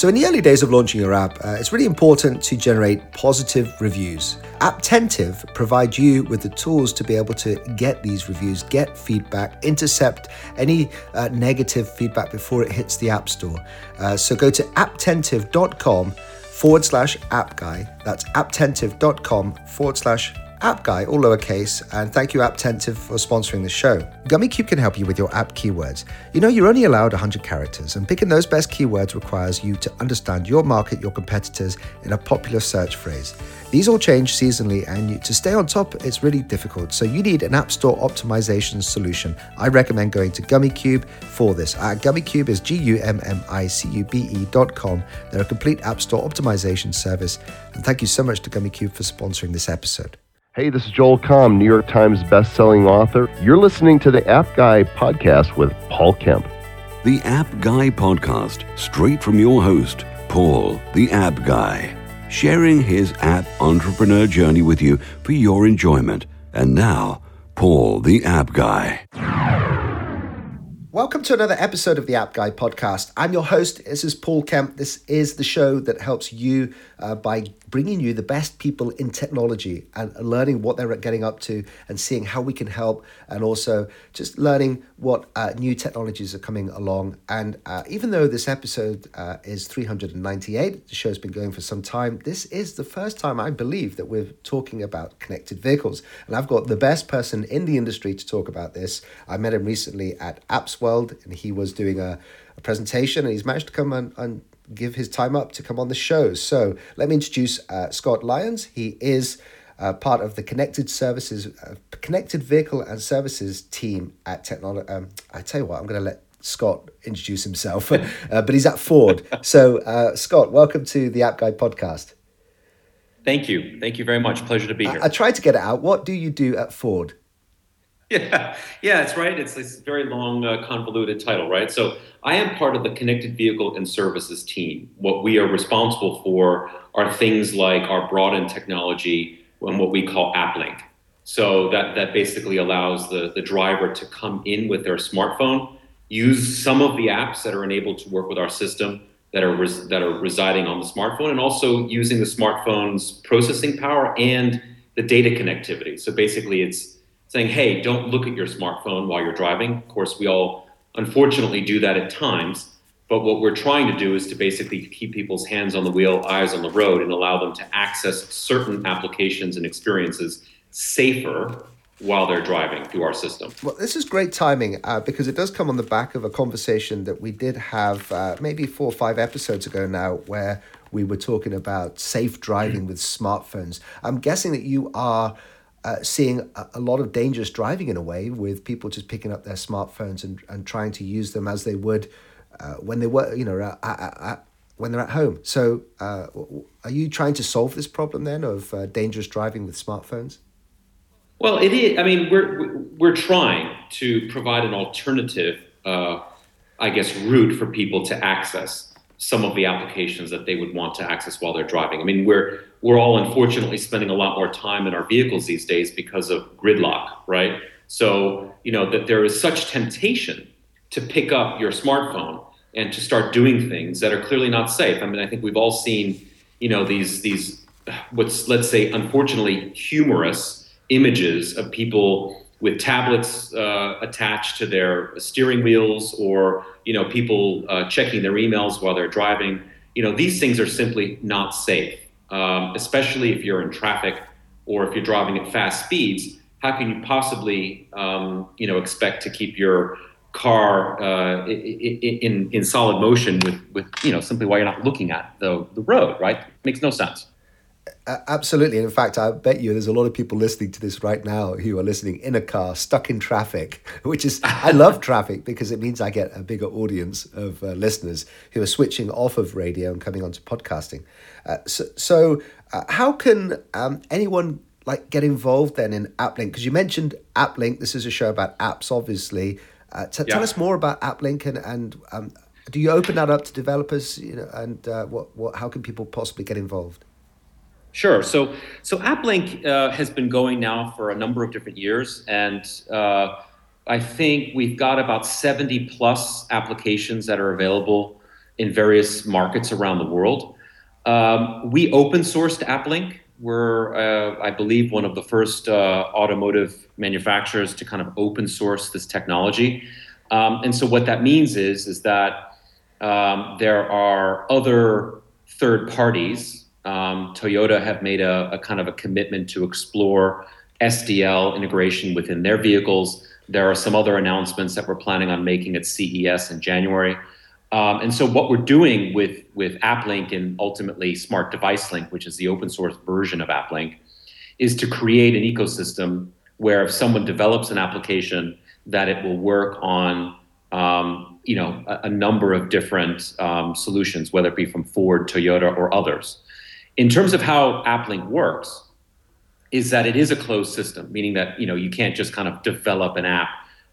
So, in the early days of launching your app, uh, it's really important to generate positive reviews. Apptentive provides you with the tools to be able to get these reviews, get feedback, intercept any uh, negative feedback before it hits the App Store. Uh, so, go to apptentive.com forward slash app guy. That's apptentive.com forward slash App Guy, all lowercase, and thank you Apptentive for sponsoring the show. Gummicube can help you with your app keywords. You know, you're only allowed 100 characters, and picking those best keywords requires you to understand your market, your competitors in a popular search phrase. These all change seasonally, and you, to stay on top, it's really difficult. So you need an App Store optimization solution. I recommend going to Gummicube for this. Uh, Gummicube is G-U-M-M-I-C-U-B-E dot com. They're a complete App Store optimization service. And thank you so much to Gummicube for sponsoring this episode. Hey, this is Joel Comm, New York Times best-selling author. You're listening to the App Guy podcast with Paul Kemp. The App Guy podcast, straight from your host, Paul, the App Guy, sharing his app entrepreneur journey with you for your enjoyment. And now, Paul, the App Guy. Welcome to another episode of the App Guy podcast. I'm your host. This is Paul Kemp. This is the show that helps you uh, by bringing you the best people in technology and learning what they're getting up to and seeing how we can help, and also just learning what uh, new technologies are coming along. And uh, even though this episode uh, is 398, the show's been going for some time, this is the first time I believe that we're talking about connected vehicles. And I've got the best person in the industry to talk about this. I met him recently at Apps World, and he was doing a, a presentation, and he's managed to come and, and give his time up to come on the show. So let me introduce uh, Scott Lyons. He is uh, part of the connected services, uh, connected vehicle and services team at Technology. Um, I tell you what, I'm going to let Scott introduce himself, uh, but he's at Ford. So uh, Scott, welcome to the App Guy podcast. Thank you. Thank you very much. Pleasure to be here. I, I tried to get it out. What do you do at Ford? Yeah, yeah, it's right. It's, a very long, uh, convoluted title, right? So I am part of the connected vehicle and services team. What we are responsible for are things like our broadened technology and what we call AppLink. So that that basically allows the the driver to come in with their smartphone, use some of the apps that are enabled to work with our system that are res- that are residing on the smartphone, and also using the smartphone's processing power and the data connectivity. So basically, it's saying, hey, don't look at your smartphone while you're driving. Of course, we all unfortunately do that at times. But what we're trying to do is to basically keep people's hands on the wheel, eyes on the road, and allow them to access certain applications and experiences safer while they're driving through our system. Well, this is great timing uh, because it does come on the back of a conversation that we did have uh, maybe four or five episodes ago now, where we were talking about safe driving with smartphones. I'm guessing that you are uh, seeing a, a, lot of dangerous driving in a way with people just picking up their smartphones and, and trying to use them as they would uh, when they were, you know, at, at, at, when they're at home. So, uh, are you trying to solve this problem then of uh, dangerous driving with smartphones? Well, it is. I mean, we're we're trying to provide an alternative, uh, I guess, route for people to access some of the applications that they would want to access while they're driving. I mean, we're we're all unfortunately spending a lot more time in our vehicles these days because of gridlock, right? So, you know, that there is such temptation to pick up your smartphone and to start doing things that are clearly not safe. I mean, I think we've all seen, you know, these these what's let's say unfortunately humorous images of people with tablets uh, attached to their steering wheels or you know people uh, checking their emails while they're driving you know these things are simply not safe um, especially if you're in traffic or if you're driving at fast speeds. How can you possibly, um, you know, expect to keep your car uh, in, in solid motion with, with you know simply while you're not looking at the, the road, right? Makes no sense. Absolutely. And in fact, I bet you there's a lot of people listening to this right now who are listening in a car, stuck in traffic, which is, I love traffic because it means I get a bigger audience of uh, listeners who are switching off of radio and coming onto podcasting. Uh, so, so uh, how can um, anyone like get involved then in AppLink? Because you mentioned AppLink. This is a show about apps, obviously. Uh, t- yeah. Tell us more about AppLink and, and um, do you open that up to developers? You know, and uh, what, what, how can people possibly get involved? Sure. So, so AppLink uh, has been going now for a number of different years, and I think we've got about 70 plus applications that are available in various markets around the world. Um, we open sourced AppLink. We're, uh, I believe, one of the first uh, automotive manufacturers to kind of open source this technology. Um, and so what that means is is that um, there are other third parties. Um, Toyota have made a, a, kind of a commitment to explore SDL integration within their vehicles. There are some other announcements that we're planning on making at CES in January. Um, and so what we're doing with, with AppLink and ultimately Smart Device Link, which is the open source version of AppLink, is to create an ecosystem where if someone develops an application, that it will work on um, you know a, a, number of different um, solutions, whether it be from Ford, Toyota, or others. In terms of how AppLink works, is that it is a closed system, meaning that you know you can't just kind of develop an app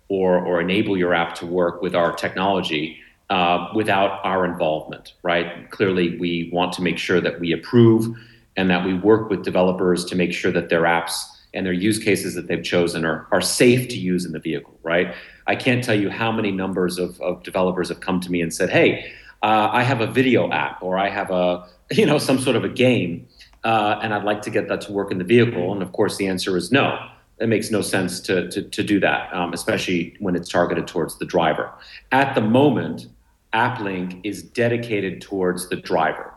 or or enable your app to work with our technology uh, without our involvement, right? Clearly, we want to make sure that we approve and that we work with developers to make sure that their apps and their use cases that they've chosen are, are safe to use in the vehicle, right? I can't tell you how many numbers of, of developers have come to me and said, hey, uh, I have a video app or I have a, you know, some sort of a game uh, and I'd like to get that to work in the vehicle. And of course, the answer is no it makes no sense to, to, to do that, um, especially when it's targeted towards the driver. At the moment, AppLink is dedicated towards the driver.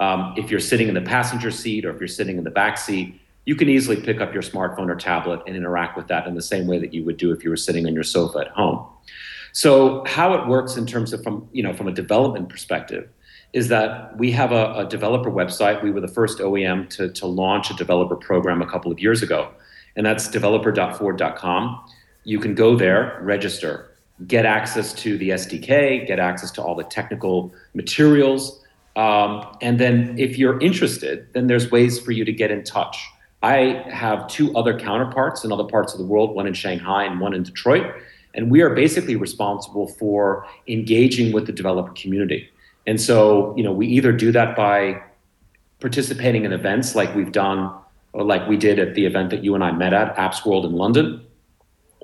Um, if you're sitting in the passenger seat or if you're sitting in the back seat, you can easily pick up your smartphone or tablet and interact with that in the same way that you would do if you were sitting on your sofa at home. So how it works in terms of from you know from a development perspective is that we have a, a developer website. We were the first OEM to, to launch a developer program a couple of years ago, and that's developer.ford.com. You can go there, register, get access to the SDK, get access to all the technical materials. Um, and then if you're interested, then there's ways for you to get in touch. I have two other counterparts in other parts of the world, one in Shanghai and one in Detroit. And we are basically responsible for engaging with the developer community. And so, you know, we either do that by participating in events like we've done, or like we did at the event that you and I met at, Apps World in London,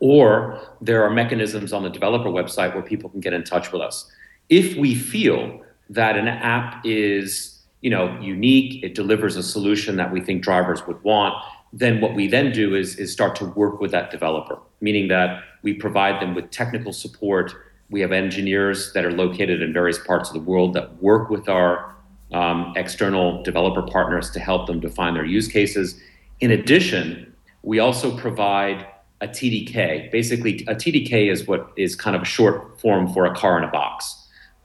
or there are mechanisms on the developer website where people can get in touch with us. If we feel that an app is you know unique, it delivers a solution that we think drivers would want, then what we then do is, is start to work with that developer, meaning that we provide them with technical support. We have engineers that are located in various parts of the world that work with our um, external developer partners to help them define their use cases. In addition, we also provide a TDK. Basically, a TDK is what is kind of a short form for a car in a box.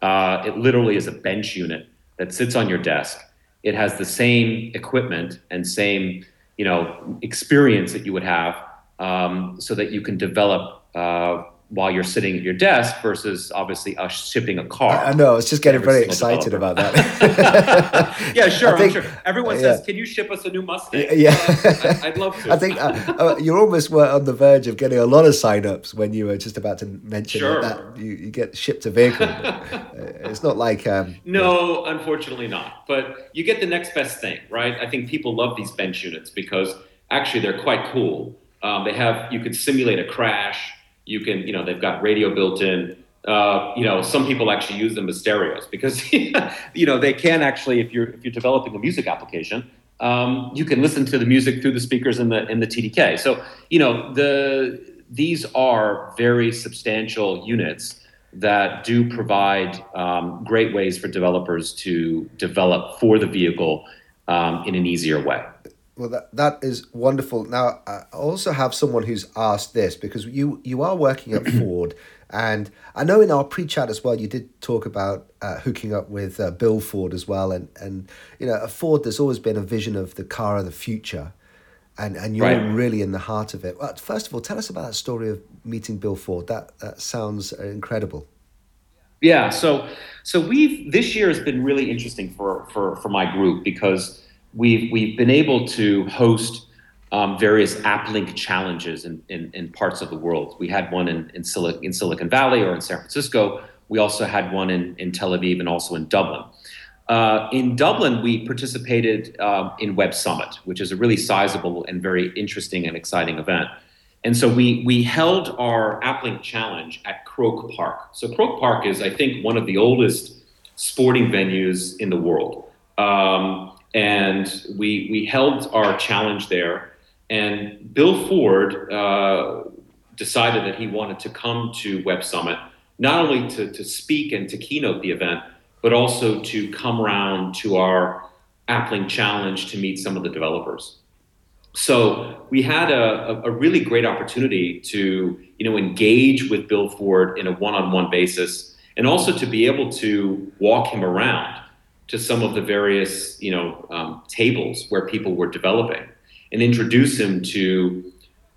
Uh, it literally is a bench unit that sits on your desk. It has the same equipment and same, you know, experience that you would have, um, so that you can develop uh, while you're sitting at your desk versus obviously us shipping a car. I know. It's just getting very excited developer. about that. yeah, sure. Think, sure. Everyone says, "Can you ship us a new Mustang?" Yeah, uh, I, would love to. I think uh, uh, you almost were on the verge of getting a lot of sign-ups when you were just about to mention sure. that, you, you, get shipped a vehicle. Uh, it's not like um, no, yeah. unfortunately not. But you get the next best thing, right? I think people love these bench units because actually they're quite cool. Um, they have you can simulate a crash you can, you know, they've got radio built in. Uh, you know, some people actually use them as stereos because, you know, they can actually, if you're if you're developing a music application, um, you can listen to the music through the speakers in the in the TDK. So, you know, the these are very substantial units that do provide um, great ways for developers to develop for the vehicle um, in an easier way. Well, that, that is wonderful. Now, I also have someone who's asked this because you, you are working at Ford, and I know in our pre chat as well, you did talk about uh, hooking up with uh, Bill Ford as well. And, and, you know, at Ford, there's always been a vision of the car of the future, and, and you're right. really in the heart of it. Well, first of all, tell us about that story of meeting Bill Ford. That, that sounds incredible. Yeah, so so we've this year has been really interesting for for for my group because we've we've been able to host um, various AppLink challenges in, in, in, parts of the world. We had one in, in, in Silicon Valley or in San Francisco. We also had one in, in Tel Aviv and also in Dublin. Uh, in Dublin, we participated um, in Web Summit, which is a really sizable and very interesting and exciting event. And so we, we held our AppLink challenge at Croke Park. So Croke Park is, I think, one of the oldest sporting venues in the world. Um, and we, we held our challenge there. And Bill Ford uh, decided that he wanted to come to Web Summit, not only to, to speak and to keynote the event, but also to come around to our AppLink Challenge to meet some of the developers. So we had a, a, really great opportunity to you know engage with Bill Ford in a one-on-one basis, and also to be able to walk him around to some of the various you know um, tables where people were developing, and introduce him to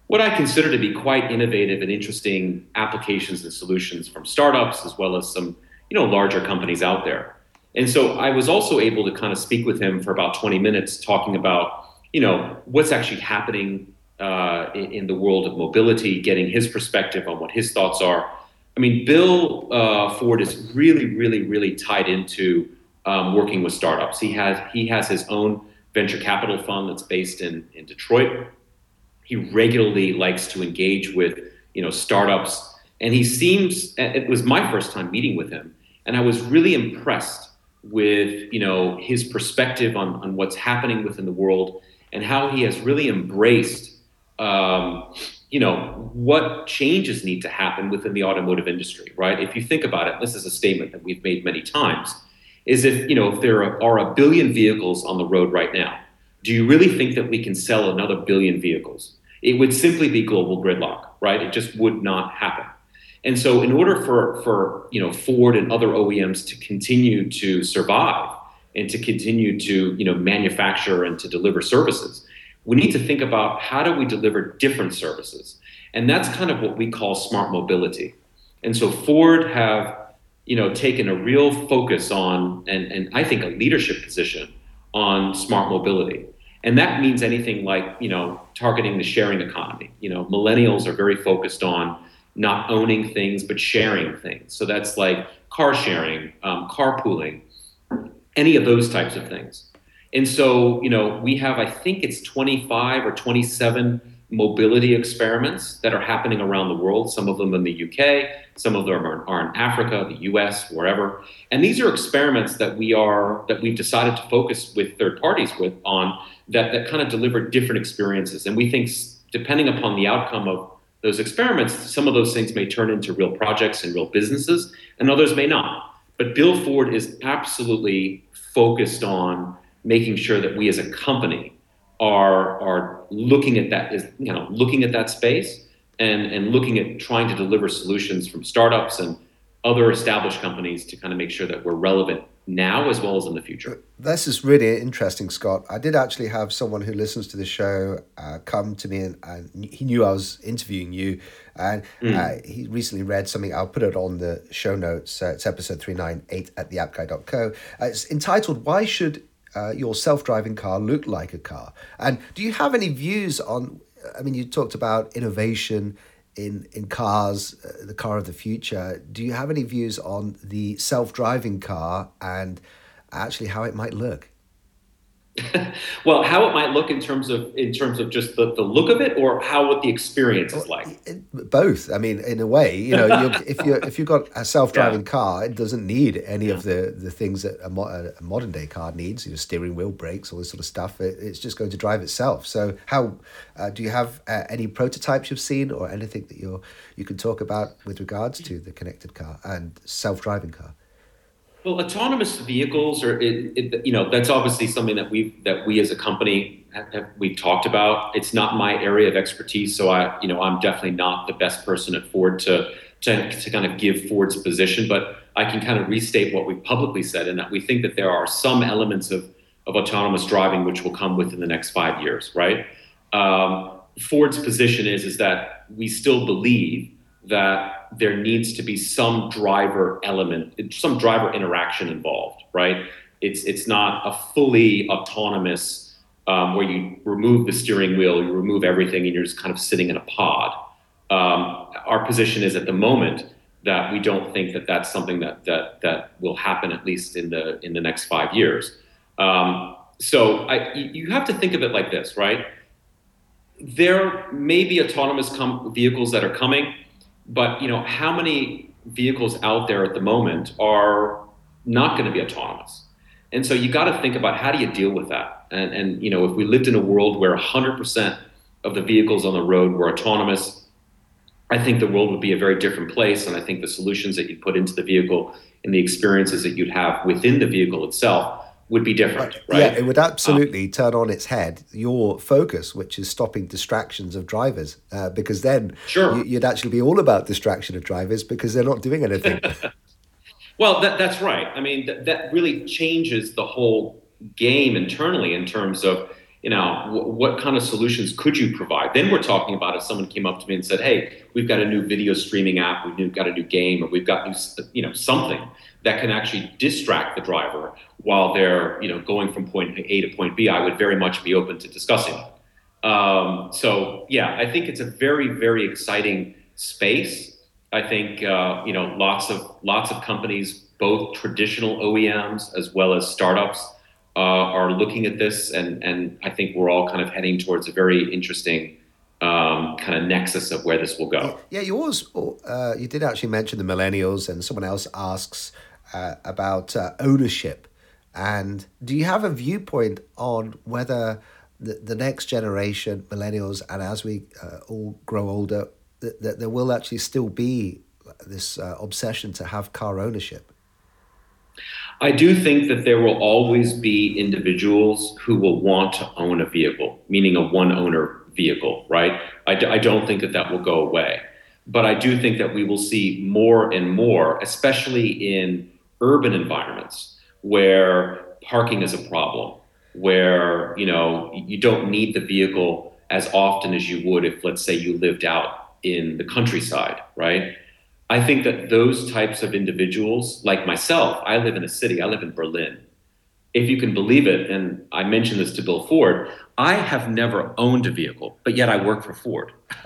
what I consider to be quite innovative and interesting applications and solutions from startups as well as some you know larger companies out there. And so I was also able to kind of speak with him for about 20 minutes, talking about you know what's actually happening uh, in, in, the world of mobility, getting his perspective on what his thoughts are. I mean, Bill uh, Ford is really, really, really tied into um, working with startups. He has he has his own venture capital fund that's based in in Detroit. He regularly likes to engage with you know startups, and he seems. It was my first time meeting with him, and I was really impressed with you know his perspective on on what's happening within the world and how he has really embraced um, you know what changes need to happen within the automotive industry right if you think about it this is a statement that we've made many times is if you know if there are, a billion vehicles on the road right now do you really think that we can sell another billion vehicles? It would simply be global gridlock right? It just would not happen. And so in order for for you know ford and other oems to continue to survive and to continue to you know manufacture and to deliver services we need to think about how do we deliver different services. And that's kind of what we call smart mobility. And so ford have you know taken a real focus on and, and i think a leadership position on smart mobility. And that means anything like you know targeting the sharing economy. You know millennials are very focused on not owning things but sharing things. So that's like car sharing um, carpooling any of those types of things. And so, you know, we have, I think it's 25 or 27 mobility experiments that are happening around the world, some of them in the UK, some of them are, in Africa, the US, wherever. And these are experiments that we are, that we've decided to focus with third parties with on that, that kind of deliver different experiences. And we think depending upon the outcome of those experiments, some of those things may turn into real projects and real businesses, and others may not. But Bill Ford is absolutely focused on making sure that we as a company are are looking at that is you know looking at that space and and looking at trying to deliver solutions from startups and other established companies to kind of make sure that we're relevant now as well as in the future. This is really interesting, Scott. I did actually have someone who listens to the show uh, come to me and, and, he knew I was interviewing you. And mm. uh, he recently read something, I'll put it on the show notes. Uh, it's episode 398 at theappguy.co. Uh, it's entitled, Why Should uh, Your Self Driving Car Look Like a Car? And do you have any views on? I mean, you talked about innovation in in cars, uh, the car of the future. Do you have any views on the self driving car and actually how it might look? well, how it might look in terms of in terms of just the, the look of it, or how what the experience is like. Both. I mean, in a way, you know, you're, if you if you've got a self driving yeah. car, it doesn't need any yeah. of the the things that a, mo- a, modern day car needs. You know, steering wheel, brakes, all this sort of stuff. It, it's just going to drive itself. So, how uh, do you have uh, any prototypes you've seen, or anything that you you can talk about with regards to the connected car and self driving car? Well, autonomous vehicles are, it, it, you know, that's obviously something that we that we as a company have, have, we've talked about. It's not my area of expertise, so I, you know, I'm definitely not the best person at Ford to to, to kind of give Ford's position, but I can kind of restate what we've publicly said, in that we think that there are some elements of of autonomous driving which will come within the next five years, right? Um, Ford's position is is that we still believe that there needs to be some driver element, some driver interaction involved, right? It's it's not a fully autonomous um, where you remove the steering wheel, you remove everything, and you're just kind of sitting in a pod. Um, our position is at the moment that we don't think that that's something that that that will happen at least in the in the next five years. Um, so I, you have to think of it like this, right? There may be autonomous com- vehicles that are coming but you know, how many vehicles out there at the moment are not going to be autonomous. And so you got to think about how do you deal with that? And, and you know, if we lived in a world where 100% of the vehicles on the road were autonomous, I think the world would be a very different place. And I think the solutions that you put into the vehicle and the experiences that you'd have within the vehicle itself would be different, right? Yeah, it would absolutely um, turn on its head your focus, which is stopping distractions of drivers, uh, because then sure. you, would actually be all about distraction of drivers because they're not doing anything. well, that, that's right. I mean, th- that really changes the whole game internally in terms of you know w- what kind of solutions could you provide then we're talking about if someone came up to me and said hey we've got a new video streaming app we've got a new game or we've got new you know something that can actually distract the driver while they're you know going from point A to point B, I would very much be open to discussing. Um, so yeah, I think it's a very very exciting space. I think uh, you know lots of lots of companies, both traditional OEMs as well as startups, uh, are looking at this, and and I think we're all kind of heading towards a very interesting um, kind of nexus of where this will go. Yeah, you always uh, you did actually mention the millennials, and someone else asks uh, about uh, ownership. And do you have a viewpoint on whether the, the next generation, millennials, and as we uh, all grow older, that, that there will actually still be this uh, obsession to have car ownership? I do think that there will always be individuals who will want to own a vehicle, meaning a one owner vehicle, right? I d- I don't think that that will go away. But I do think that we will see more and more, especially in urban environments where parking is a problem, where you know you don't need the vehicle as often as you would if, let's say, you lived out in the countryside, right? I think that those types of individuals, like myself, I live in a city, I live in Berlin. If you can believe it, and I mentioned this to Bill Ford, I have never owned a vehicle, but yet I work for Ford.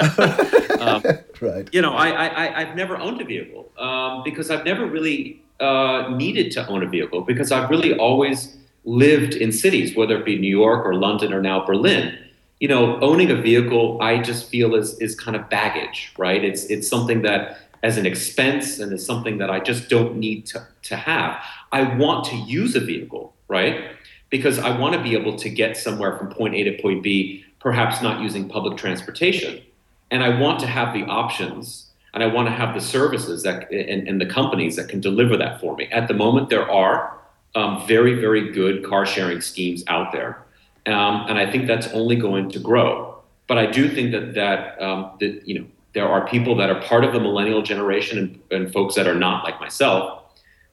um, right. You know, I, I, I've never owned a vehicle um, because I've never really uh, needed to own a vehicle because I've really always lived in cities, whether it be New York or London or now Berlin. You know, owning a vehicle, I just feel is is kind of baggage, right? It's it's something that as an expense and it's something that I just don't need to, to have. I want to use a vehicle, right? Because I want to be able to get somewhere from point A to point B, perhaps not using public transportation. And I want to have the options and I want to have the services that and, and, the companies that can deliver that for me. At the moment, there are um, very, very good car sharing schemes out there, um, and I think that's only going to grow. But I do think that that um, that you know there are people that are part of the millennial generation and, and folks that are not, like myself.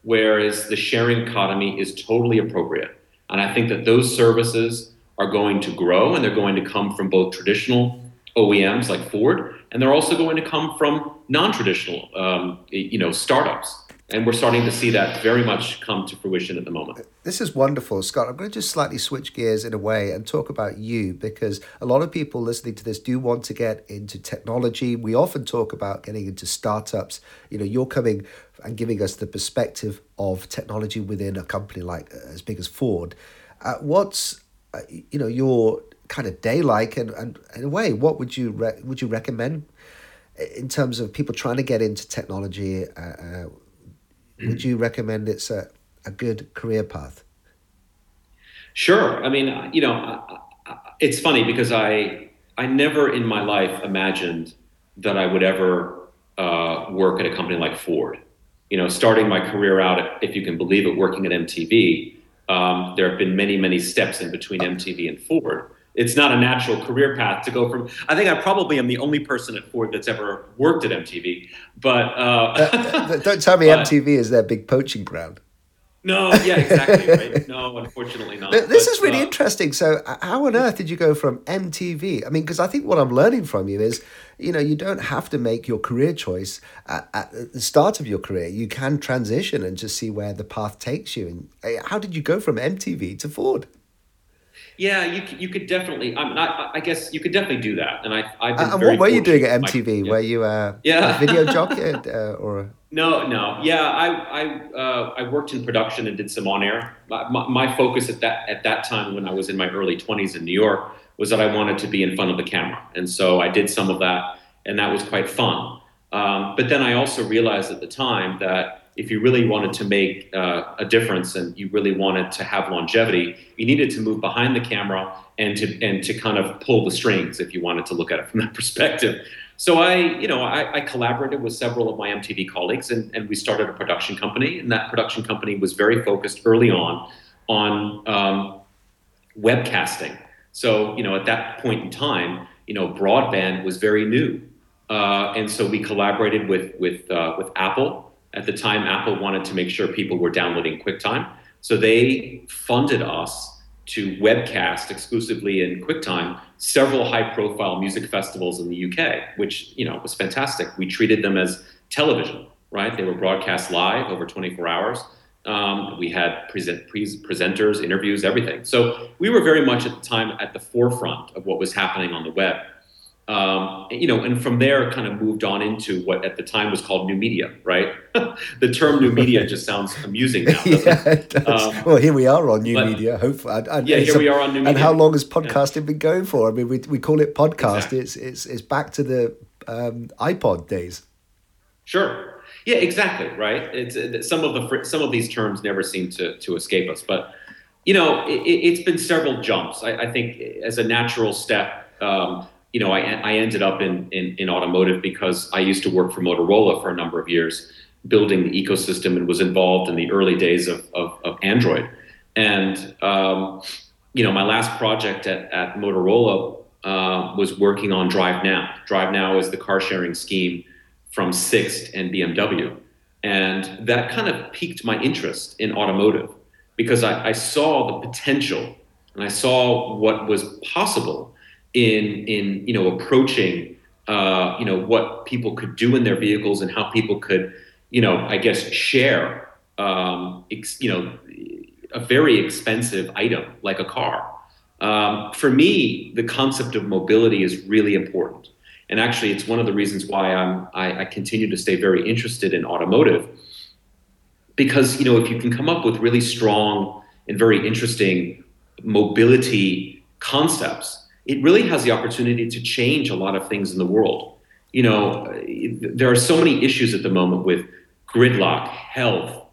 Whereas the sharing economy is totally appropriate, and I think that those services are going to grow, and they're going to come from both traditional OEMs like Ford and they're also going to come from non-traditional, um, you know, startups. And we're starting to see that very much come to fruition at the moment. This is wonderful, Scott. I'm going to just slightly switch gears in a way and talk about you because a lot of people listening to this do want to get into technology. We often talk about getting into startups. You know, you're coming and giving us the perspective of technology within a company like uh, as big as Ford. Uh, what's uh, you know your kind of day like and, and in a way what would you re- would you recommend in terms of people trying to get into technology uh, uh, would you recommend it's a, a good career path? Sure. I mean you know it's funny because i i never in my life imagined that i would ever uh, work at a company like ford. You know starting my career out if you can believe it working at mtv um, there have been many many steps in between mtv and ford it's not a natural career path to go from. I think I probably am the only person at Ford that's ever worked at MTV. But uh, don't tell me but, MTV is their big poaching ground. No, yeah, exactly. Right? No, unfortunately not. This but, is really uh, interesting. So, how on earth did you go from MTV? I mean, because I think what I'm learning from you is, you know, you don't have to make your career choice at, at, the start of your career. You can transition and just see where the path takes you. And uh, how did you go from MTV to Ford? Yeah, you you could definitely. I, mean, I, I guess you could definitely do that. And I I've been uh, what were you doing at MTV? yeah. Were you uh, yeah. a video jockey uh, or? No, no. Yeah, I I uh, I worked in production and did some on air. My, my, focus at that at that time when I was in my early twenties in New York was that I wanted to be in front of the camera, and so I did some of that, and that was quite fun. Um, but then I also realized at the time that if you really wanted to make uh, a difference and you really wanted to have longevity, you needed to move behind the camera and to and to kind of pull the strings if you wanted to look at it from that perspective. So I, you know, I, I collaborated with several of my MTV colleagues, and, and we started a production company. And that production company was very focused early on on um, webcasting. So, you know, at that point in time, you know, broadband was very new, uh, and so we collaborated with with uh, with Apple. At the time, Apple wanted to make sure people were downloading QuickTime, so they funded us to webcast exclusively in QuickTime several high-profile music festivals in the UK, which you know was fantastic. We treated them as television, right? They were broadcast live over 24 hours. Um, we had present, pre- presenters, interviews, everything. So we were very much at the time at the forefront of what was happening on the web. Um, you know, and from there, kind of moved on into what at the time was called new media. Right, the term new media just sounds amusing now. yeah, um, well, here we are on new but, media. Hopefully, yeah, here we are on new media. And how long has podcasting yeah. been going for? I mean, we, we call it podcast. Exactly. It's it's it's back to the um, iPod days. Sure. Yeah, exactly. Right. It's uh, some of the some of these terms never seem to to escape us, but you know, it, has been several jumps. I, I, think as a natural step. Um, you know, I, I ended up in, in, in automotive because I used to work for Motorola for a number of years, building the ecosystem and was involved in the early days of, of, of Android. And, um, you know, my last project at, at Motorola uh, was working on Drive Now. Drive Now is the car sharing scheme from Sixt and BMW. And that kind of piqued my interest in automotive because I, I saw the potential and I saw what was possible in in you know approaching uh, you know what people could do in their vehicles and how people could you know I guess share um, ex, you know a very expensive item like a car. Um, for me, the concept of mobility is really important, and actually, it's one of the reasons why I'm I, I continue to stay very interested in automotive because you know if you can come up with really strong and very interesting mobility concepts it really has the opportunity to change a lot of things in the world. You know, there are so many issues at the moment with gridlock, health.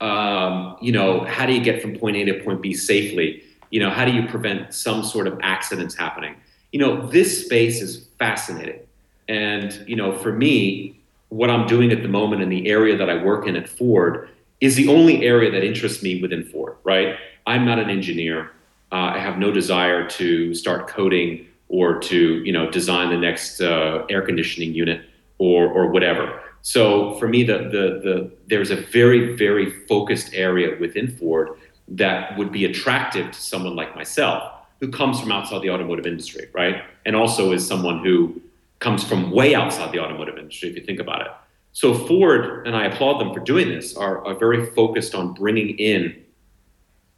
Um, you know, how do you get from point A to point B safely? You know, how do you prevent some sort of accidents happening? You know, this space is fascinating. And, you know, for me, what I'm doing at the moment in the area that I work in at Ford is the only area that interests me within Ford, right? I'm not an engineer. Uh, I have no desire to start coding or to you know design the next uh, air conditioning unit or or whatever. So for me, the, the the there's a very very focused area within Ford that would be attractive to someone like myself who comes from outside the automotive industry, right? And also is someone who comes from way outside the automotive industry, if you think about it. So Ford, and I applaud them for doing this, are, are very focused on bringing in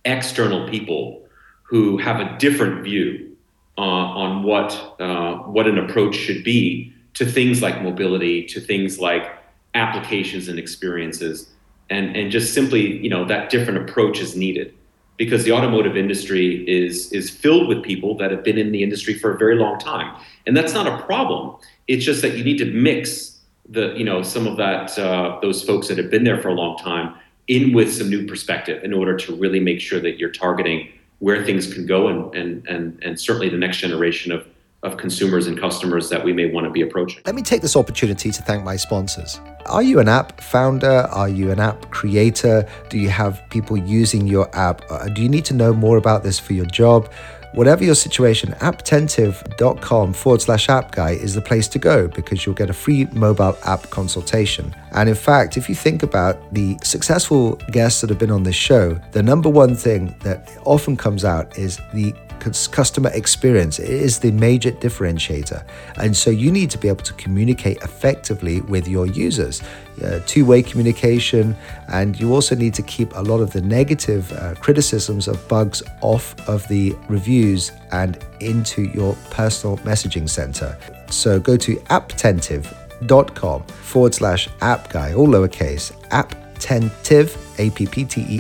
external people who have a different view uh, on what uh, what an approach should be to things like mobility, to things like applications and experiences, and and just simply you know that different approach is needed. Because the automotive industry is is filled with people that have been in the industry for a very long time, and that's not a problem. It's just that you need to mix the you know some of that uh, those folks that have been there for a long time in with some new perspective in order to really make sure that you're targeting where things can go and, and, and, and certainly the next generation of, of consumers and customers that we may want to be approaching. Let me take this opportunity to thank my sponsors. Are you an app founder? Are you an app creator? Do you have people using your app? Uh, do you need to know more about this for your job? Whatever your situation, apptentive.com forward slash app guy is the place to go because you'll get a free mobile app consultation. And in fact, if you think about the successful guests that have been on this show, the number one thing that often comes out is the customer experience. Is the major differentiator. And so you need to be able to communicate effectively with your users. Uh, two-way communication and you also need to keep a lot of the negative uh, criticisms of bugs off of the reviews and into your personal messaging center. So go to apptentive.com forward slash app guy all lowercase apptentive a-p-p-t-e-n-t-i-v-e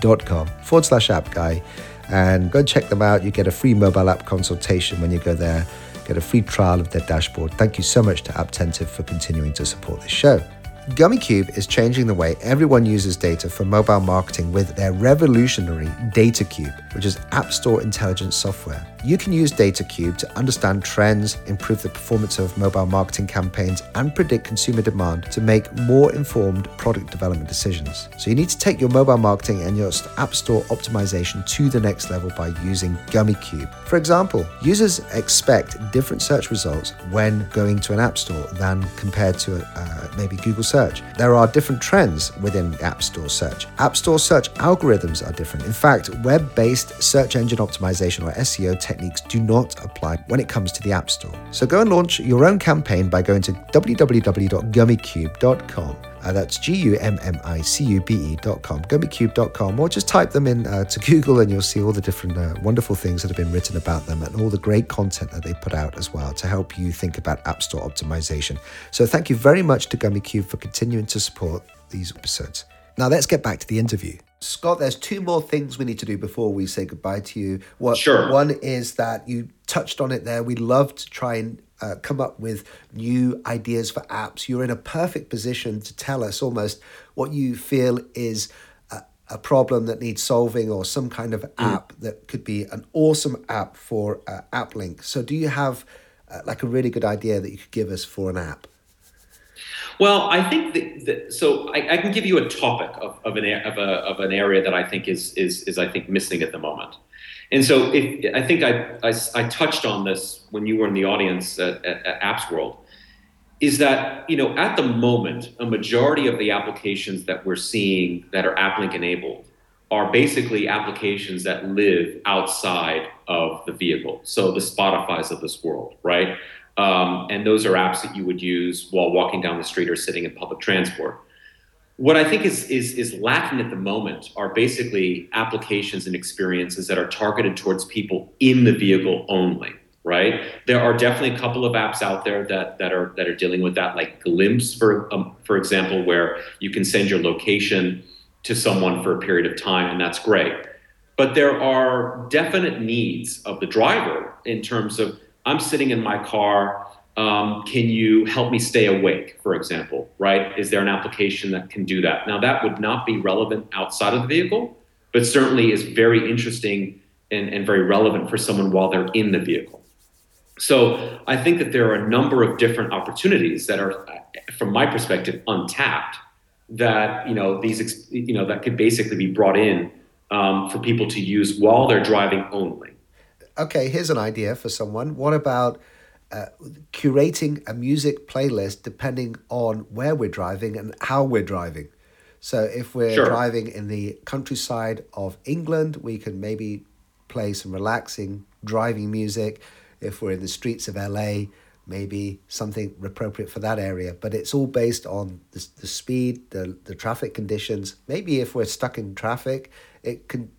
dot com forward slash app guy and go check them out. You get a free mobile app consultation when you go there, get a free trial of their dashboard. Thank you so much to Apptentive for continuing to support this show. Gummicube is changing the way everyone uses data for mobile marketing with their revolutionary DataCube, which is App Store intelligence software. You can use DataCube to understand trends, improve the performance of mobile marketing campaigns, and predict consumer demand to make more informed product development decisions. So you need to take your mobile marketing and your App Store optimization to the next level by using GummyCube. For example, users expect different search results when going to an App Store than compared to uh, maybe Google search. There are different trends within the App Store search. App Store search algorithms are different. In fact, web based search engine optimization or SEO techniques do not apply when it comes to the App Store. So go and launch your own campaign by going to www.gummicube.com. Uh, that's G U M M I C U B E.com, gummicube.com, or just type them in uh, to Google and you'll see all the different uh, wonderful things that have been written about them and all the great content that they put out as well to help you think about App Store optimization. So thank you very much to Gummicube for continuing to support these episodes. Now let's get back to the interview. Scott, there's two more things we need to do before we say goodbye to you. What, sure. One is that you touched on it there. We love to try and uh, come up with new ideas for apps. You're in a perfect position to tell us almost what you feel is a, a problem that needs solving or some kind of mm. app that could be an awesome app for uh, AppLink. So, do you have uh, like a really good idea that you could give us for an app? Well, I think that, that so I, I, can give you a topic of, of an of, a, of an area that I think is is is I think missing at the moment. And so if, I think I, I, I, touched on this when you were in the audience at, at, at Apps World, is that you know at the moment a majority of the applications that we're seeing that are AppLink enabled are basically applications that live outside of the vehicle. So the Spotify's of this world, right? Um, and those are apps that you would use while walking down the street or sitting in public transport. What I think is, is, is lacking at the moment are basically applications and experiences that are targeted towards people in the vehicle only, right? There are definitely a couple of apps out there that, that are that are dealing with that, like Glympse, for um, for example, where you can send your location to someone for a period of time, and that's great. But there are definite needs of the driver in terms of I'm sitting in my car. Um, can you help me stay awake, for example, right? Is there an application that can do that? Now, that would not be relevant outside of the vehicle, but certainly is very interesting and, and very relevant for someone while they're in the vehicle. So I think that there are a number of different opportunities that are, from my perspective, untapped. That you know these you know that could basically be brought in um, for people to use while they're driving only okay, here's an idea for someone. What about uh, curating a music playlist depending on where we're driving and how we're driving? So if we're sure. driving in the countryside of England, we can maybe play some relaxing driving music. If we're in the streets of LA, maybe something appropriate for that area. But it's all based on the, the speed, the, the traffic conditions. Maybe if we're stuck in traffic, it can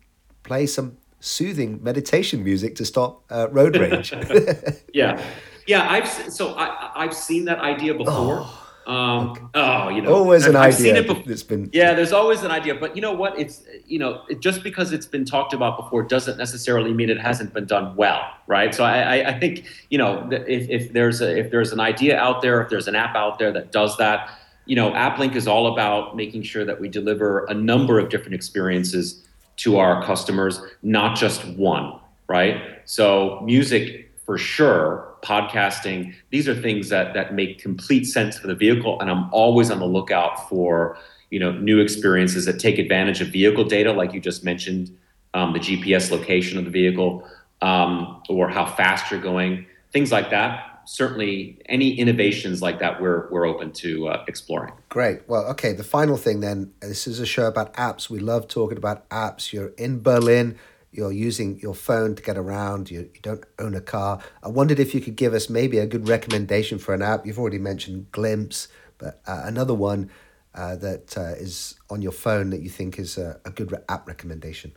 play some soothing meditation music to stop uh, road rage. yeah, yeah. I've so I I've seen that idea before. Oh. Um, okay. oh, you know, always an I've idea. Seen it. It's been yeah. There's always an idea, but you know what? It's you know, it, just because it's been talked about before doesn't necessarily mean it hasn't been done well, right? So I, I, I think you know, if, if there's a, if there's an idea out there, if there's an app out there that does that, you know, AppLink is all about making sure that we deliver a number of different experiences to our customers, not just one, right? So music for sure, podcasting, these are things that that make complete sense for the vehicle and I'm always on the lookout for, you know, new experiences that take advantage of vehicle data like you just mentioned, um, the GPS location of the vehicle um, or how fast you're going, things like that certainly any innovations like that we're we're open to uh, exploring. Great. Well, okay. The final thing then. This is a show about apps. We love talking about apps. You're in Berlin. You're using your phone to get around. You, you don't own a car. I wondered if you could give us maybe a good recommendation for an app. You've already mentioned Glympse, but uh, another one uh, that uh, is on your phone that you think is a, a good re- app recommendation.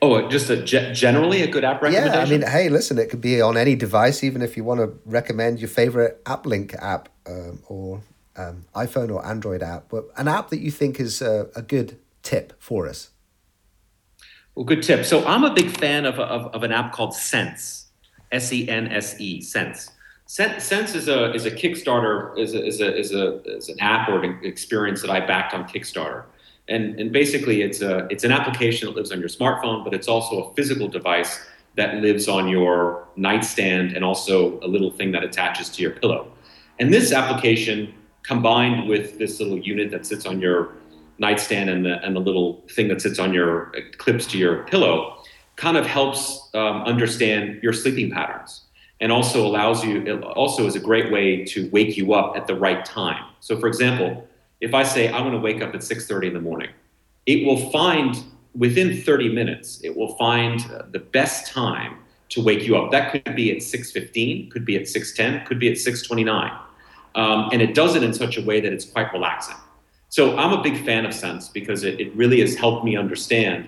Oh, just a generally a good app recommendation. Yeah, I mean, hey, listen, it could be on any device, even if you want to recommend your favorite AppLink app um, or um, iPhone or Android app, but an app that you think is a, a good tip for us. Well, good tip. So I'm a big fan of, of, of an app called Sense, S E N S E, Sense. Sense is a is a Kickstarter is a, is a, is a is an app or an experience that I backed on Kickstarter, and and basically it's a it's an application that lives on your smartphone, but it's also a physical device that lives on your nightstand and also a little thing that attaches to your pillow. And this application combined with this little unit that sits on your nightstand and the and the little thing that sits on your clips to your pillow kind of helps um, understand your sleeping patterns and also allows you it also is a great way to wake you up at the right time. So for example if i say i want to wake up at 6.30 in the morning it will find within 30 minutes it will find the best time to wake you up. That could be at 6.15 could be at 6.10 could be at 6.29 um, and it does it in such a way that it's quite relaxing so i'm a big fan of sense because it, it really has helped me understand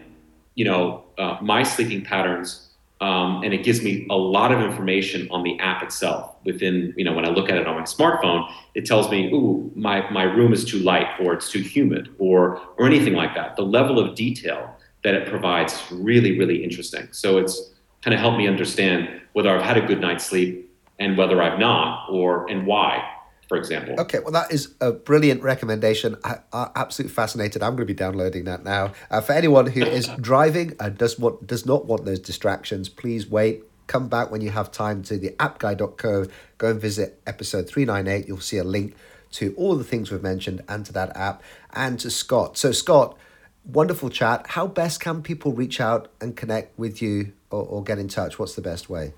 you know uh, my sleeping patterns um, and it gives me a lot of information on the app itself. Within, you know, when I look at it on my smartphone, it tells me, "Ooh, my my room is too light, or it's too humid, or or anything like that." The level of detail that it provides is really, really interesting. So it's kind of helped me understand whether I've had a good night's sleep and whether I've not, or and why for example. Okay, well, that is a brilliant recommendation. I, am absolutely fascinated. I'm going to be downloading that now. Uh, for anyone who is driving and does want does not want those distractions, please wait. Come back when you have time to the appguy.co. Go and visit episode 398. You'll see a link to all the things we've mentioned and to that app and to Scott. So, Scott, wonderful chat. How best can people reach out and connect with you or, or get in touch? What's the best way?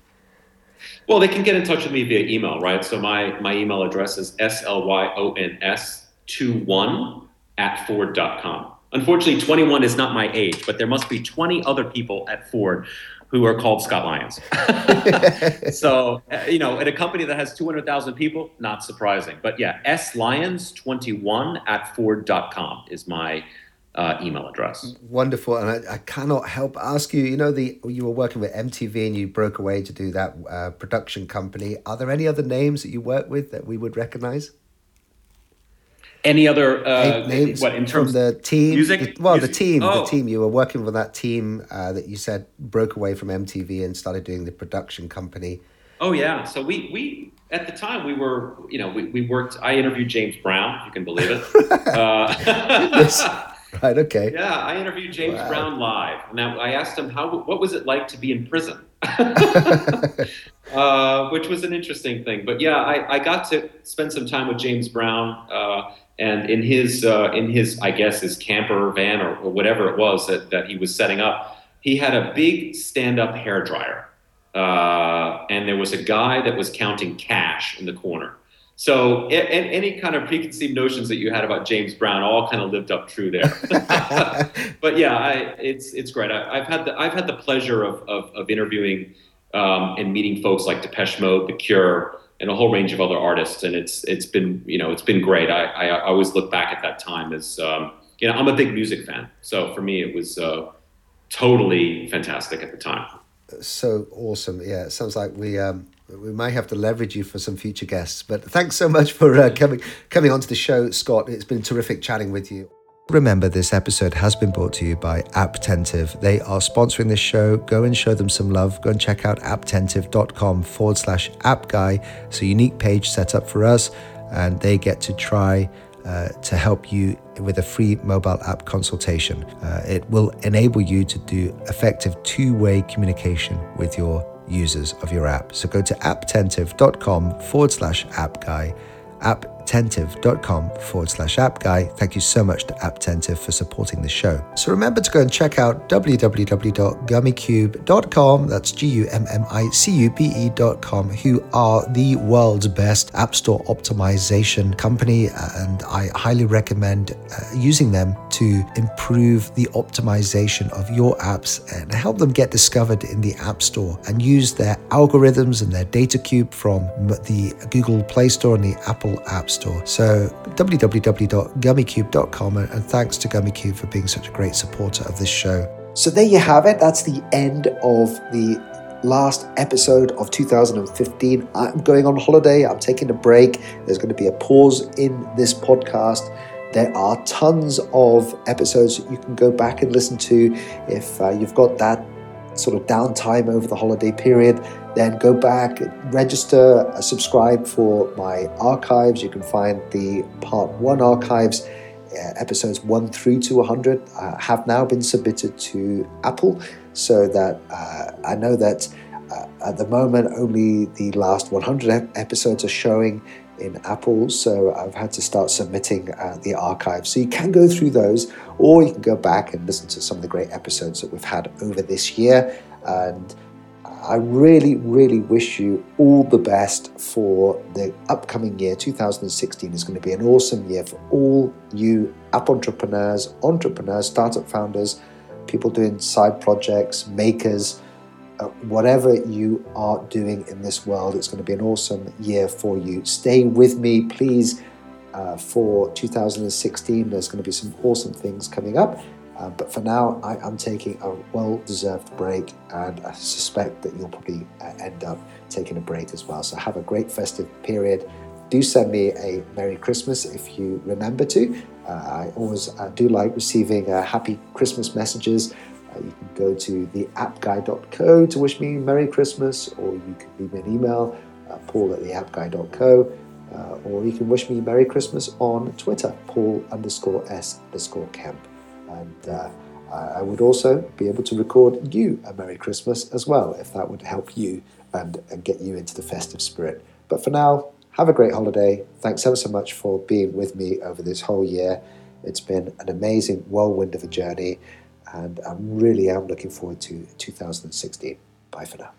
Well, they can get in touch with me via email, right? So my, my email address is slyons21 at ford.com. Unfortunately, 21 is not my age, but there must be 20 other people at Ford who are called Scott Lyons. so, uh, you know, at a company that has 200,000 people, not surprising. But yeah, slyons21 at ford.com is my uh, email address. Wonderful, and I, I, cannot help ask you. You know, the you were working with MTV and you broke away to do that uh, production company. Are there any other names that you work with that we would recognize? Any other uh, names? What in terms from the team? Music? The, well, music? the team. Oh. The team. You were working with that team uh, that you said broke away from MTV and started doing the production company. Oh yeah. So we we at the time we were you know we, we worked. I interviewed James Brown. If you can believe it. Right. Okay. Yeah, I interviewed James wow. Brown live. and I asked him how what was it like to be in prison, uh, which was an interesting thing. But yeah, I, I got to spend some time with James Brown, uh, and in his uh, in his I guess his camper van or, or, whatever it was that that he was setting up, he had a big stand up hair dryer, uh, and there was a guy that was counting cash in the corner. So any kind of preconceived notions that you had about James Brown all kind of lived up true there. but yeah, I, it's it's great. I, have had the I've had the pleasure of of, of interviewing um, and meeting folks like Depeche Mode, The Cure, and a whole range of other artists, and it's it's been you know it's been great. I, I, I always look back at that time as um, you know I'm a big music fan, so for me it was uh, totally fantastic at the time. So awesome! Yeah, it sounds like we um, we may have to leverage you for some future guests. But thanks so much for uh, coming coming onto the show, Scott. It's been terrific chatting with you. Remember, this episode has been brought to you by Apptentive. They are sponsoring this show. Go and show them some love. Go and check out apptentive.com forward slash app guy. It's a unique page set up for us, and they get to try uh, to help you with a free mobile app consultation. Uh, it will enable you to do effective two way communication with your users of your app. So go to apptentive.com forward slash app guy, app apptentive.com forward slash app guy. Thank you so much to Apptentive for supporting the show. So remember to go and check out www.gummicube.com. That's G U M M I C U B E.com, who are the world's best App Store optimization company. And I highly recommend uh, using them to improve the optimization of your apps and help them get discovered in the App Store and use their algorithms and their data cube from the Google Play Store and the Apple App Store store. So www.gummicube.com and thanks to Gummicube for being such a great supporter of this show. So there you have it. That's the end of the last episode of 2015. I'm going on holiday. I'm taking a break. There's going to be a pause in this podcast. There are tons of episodes that you can go back and listen to if uh, you've got that sort of downtime over the holiday period, then go back, register, uh, subscribe for my archives. You can find the part one archives. Uh, episodes 1 through to 100 uh, have now been submitted to Apple so that uh, I know that uh, at the moment only the last 100 episodes are showing in Apple, so I've had to start submitting uh, the archive. So you can go through those, or you can go back and listen to some of the great episodes that we've had over this year. And I really, really wish you all the best for the upcoming year. 2016 is going to be an awesome year for all you app entrepreneurs, entrepreneurs, startup founders, people doing side projects, makers uh, whatever you are doing in this world, it's going to be an awesome year for you. Stay with me, please, uh, for 2016. There's going to be some awesome things coming up. Uh, but for now, I am taking a well deserved break, and I suspect that you'll probably uh, end up taking a break as well. So have a great festive period. Do send me a Merry Christmas if you remember to. Uh, I always uh, do like receiving happy Christmas messages. Uh, you can go to theappguy.co to wish me Merry Christmas, or you can leave me an email, uh, paul at theappguy.co, uh, or you can wish me Merry Christmas on Twitter, paul underscore s underscore kemp. And uh, I would also be able to record you a Merry Christmas as well, if that would help you and, and get you into the festive spirit. But for now, have a great holiday. Thanks ever so much for being with me over this whole year. It's been an amazing whirlwind of a journey and I really am looking forward to 2016. Bye for now.